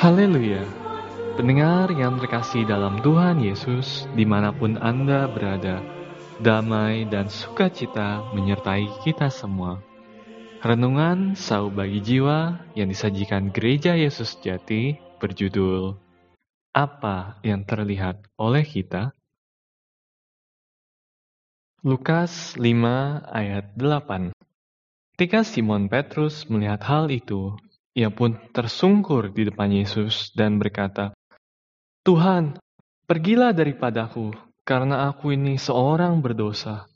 Haleluya! Pendengar yang terkasih dalam Tuhan Yesus, di mana pun Anda berada, damai dan sukacita menyertai kita semua. Renungan Sau Bagi Jiwa yang disajikan Gereja Yesus Jati berjudul Apa yang terlihat oleh kita? Lukas 5 ayat 8 Ketika Simon Petrus melihat hal itu, ia pun tersungkur di depan Yesus dan berkata, Tuhan, pergilah daripadaku, karena aku ini seorang berdosa.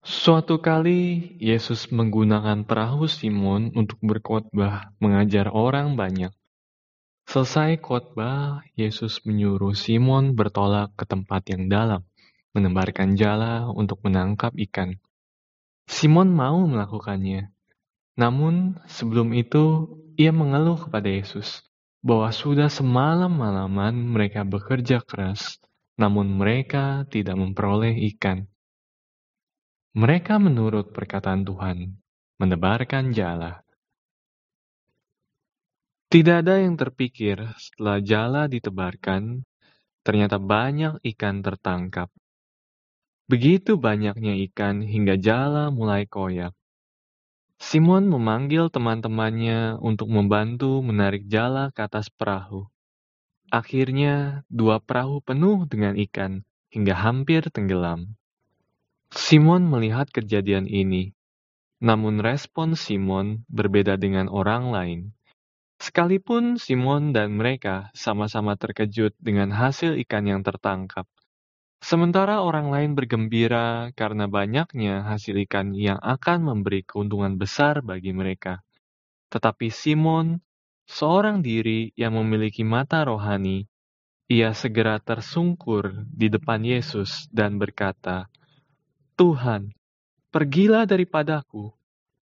Suatu kali Yesus menggunakan perahu Simon untuk berkhotbah, mengajar orang banyak. Selesai khotbah, Yesus menyuruh Simon bertolak ke tempat yang dalam, menebarkan jala untuk menangkap ikan. Simon mau melakukannya, namun sebelum itu ia mengeluh kepada Yesus bahwa sudah semalam-malaman mereka bekerja keras, namun mereka tidak memperoleh ikan. Mereka menurut perkataan Tuhan, menebarkan jala. Tidak ada yang terpikir setelah jala ditebarkan, ternyata banyak ikan tertangkap. Begitu banyaknya ikan hingga jala mulai koyak. Simon memanggil teman-temannya untuk membantu menarik jala ke atas perahu. Akhirnya, dua perahu penuh dengan ikan hingga hampir tenggelam. Simon melihat kejadian ini, namun respon Simon berbeda dengan orang lain. Sekalipun Simon dan mereka sama-sama terkejut dengan hasil ikan yang tertangkap, Sementara orang lain bergembira karena banyaknya hasil ikan yang akan memberi keuntungan besar bagi mereka. Tetapi Simon, seorang diri yang memiliki mata rohani, ia segera tersungkur di depan Yesus dan berkata, "Tuhan, pergilah daripadaku,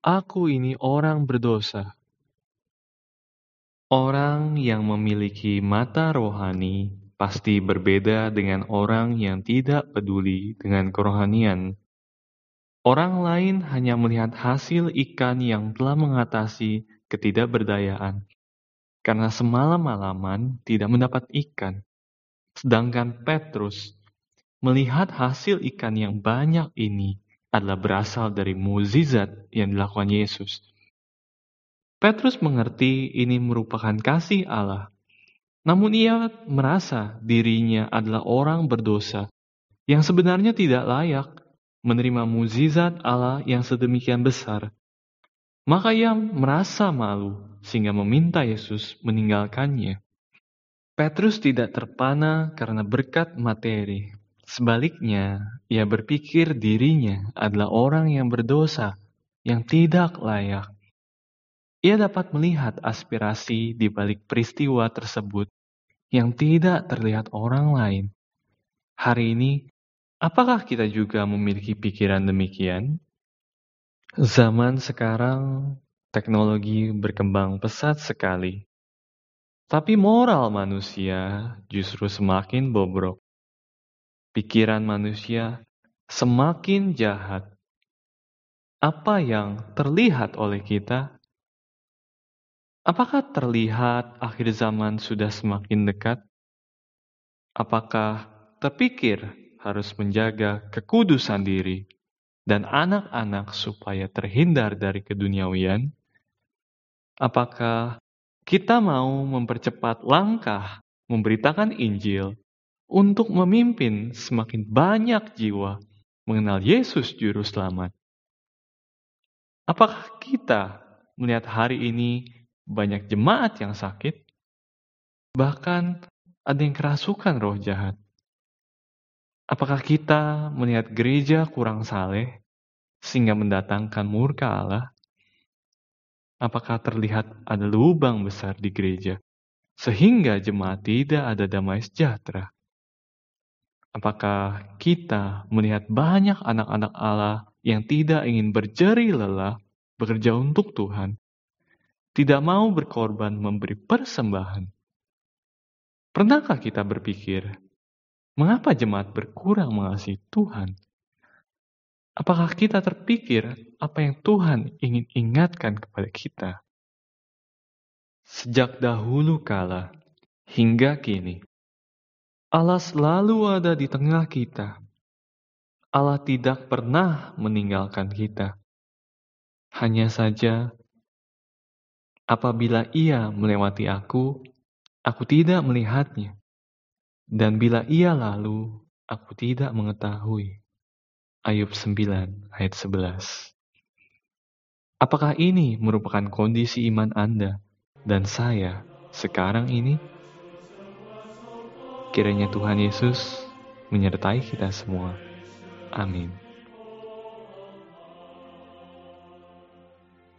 aku ini orang berdosa." Orang yang memiliki mata rohani pasti berbeda dengan orang yang tidak peduli dengan kerohanian. Orang lain hanya melihat hasil ikan yang telah mengatasi ketidakberdayaan, karena semalam-malaman tidak mendapat ikan. Sedangkan Petrus melihat hasil ikan yang banyak ini adalah berasal dari mukjizat yang dilakukan Yesus. Petrus mengerti ini merupakan kasih Allah namun ia merasa dirinya adalah orang berdosa yang sebenarnya tidak layak menerima mukjizat Allah yang sedemikian besar. Maka ia merasa malu sehingga meminta Yesus meninggalkannya. Petrus tidak terpana karena berkat materi. Sebaliknya, ia berpikir dirinya adalah orang yang berdosa, yang tidak layak. Ia dapat melihat aspirasi di balik peristiwa tersebut yang tidak terlihat orang lain. Hari ini, apakah kita juga memiliki pikiran demikian? Zaman sekarang, teknologi berkembang pesat sekali. Tapi moral manusia justru semakin bobrok. Pikiran manusia semakin jahat. Apa yang terlihat oleh kita Apakah terlihat akhir zaman sudah semakin dekat? Apakah terpikir harus menjaga kekudusan diri dan anak-anak supaya terhindar dari keduniawian? Apakah kita mau mempercepat langkah memberitakan Injil untuk memimpin semakin banyak jiwa mengenal Yesus Juru Selamat? Apakah kita melihat hari ini banyak jemaat yang sakit, bahkan ada yang kerasukan roh jahat. Apakah kita melihat gereja kurang saleh sehingga mendatangkan murka Allah? Apakah terlihat ada lubang besar di gereja sehingga jemaat tidak ada damai sejahtera? Apakah kita melihat banyak anak-anak Allah yang tidak ingin berjeri lelah bekerja untuk Tuhan, tidak mau berkorban memberi persembahan. Pernahkah kita berpikir, mengapa jemaat berkurang mengasihi Tuhan? Apakah kita terpikir apa yang Tuhan ingin ingatkan kepada kita? sejak dahulu kala hingga kini. Allah selalu ada di tengah kita. Allah tidak pernah meninggalkan kita. Hanya saja, apabila Ia melewati aku, aku tidak melihatnya, dan bila Ia lalu, aku tidak mengetahui. Ayub 9 ayat 11 Apakah ini merupakan kondisi iman Anda dan saya sekarang ini? Kiranya Tuhan Yesus menyertai kita semua. Amin.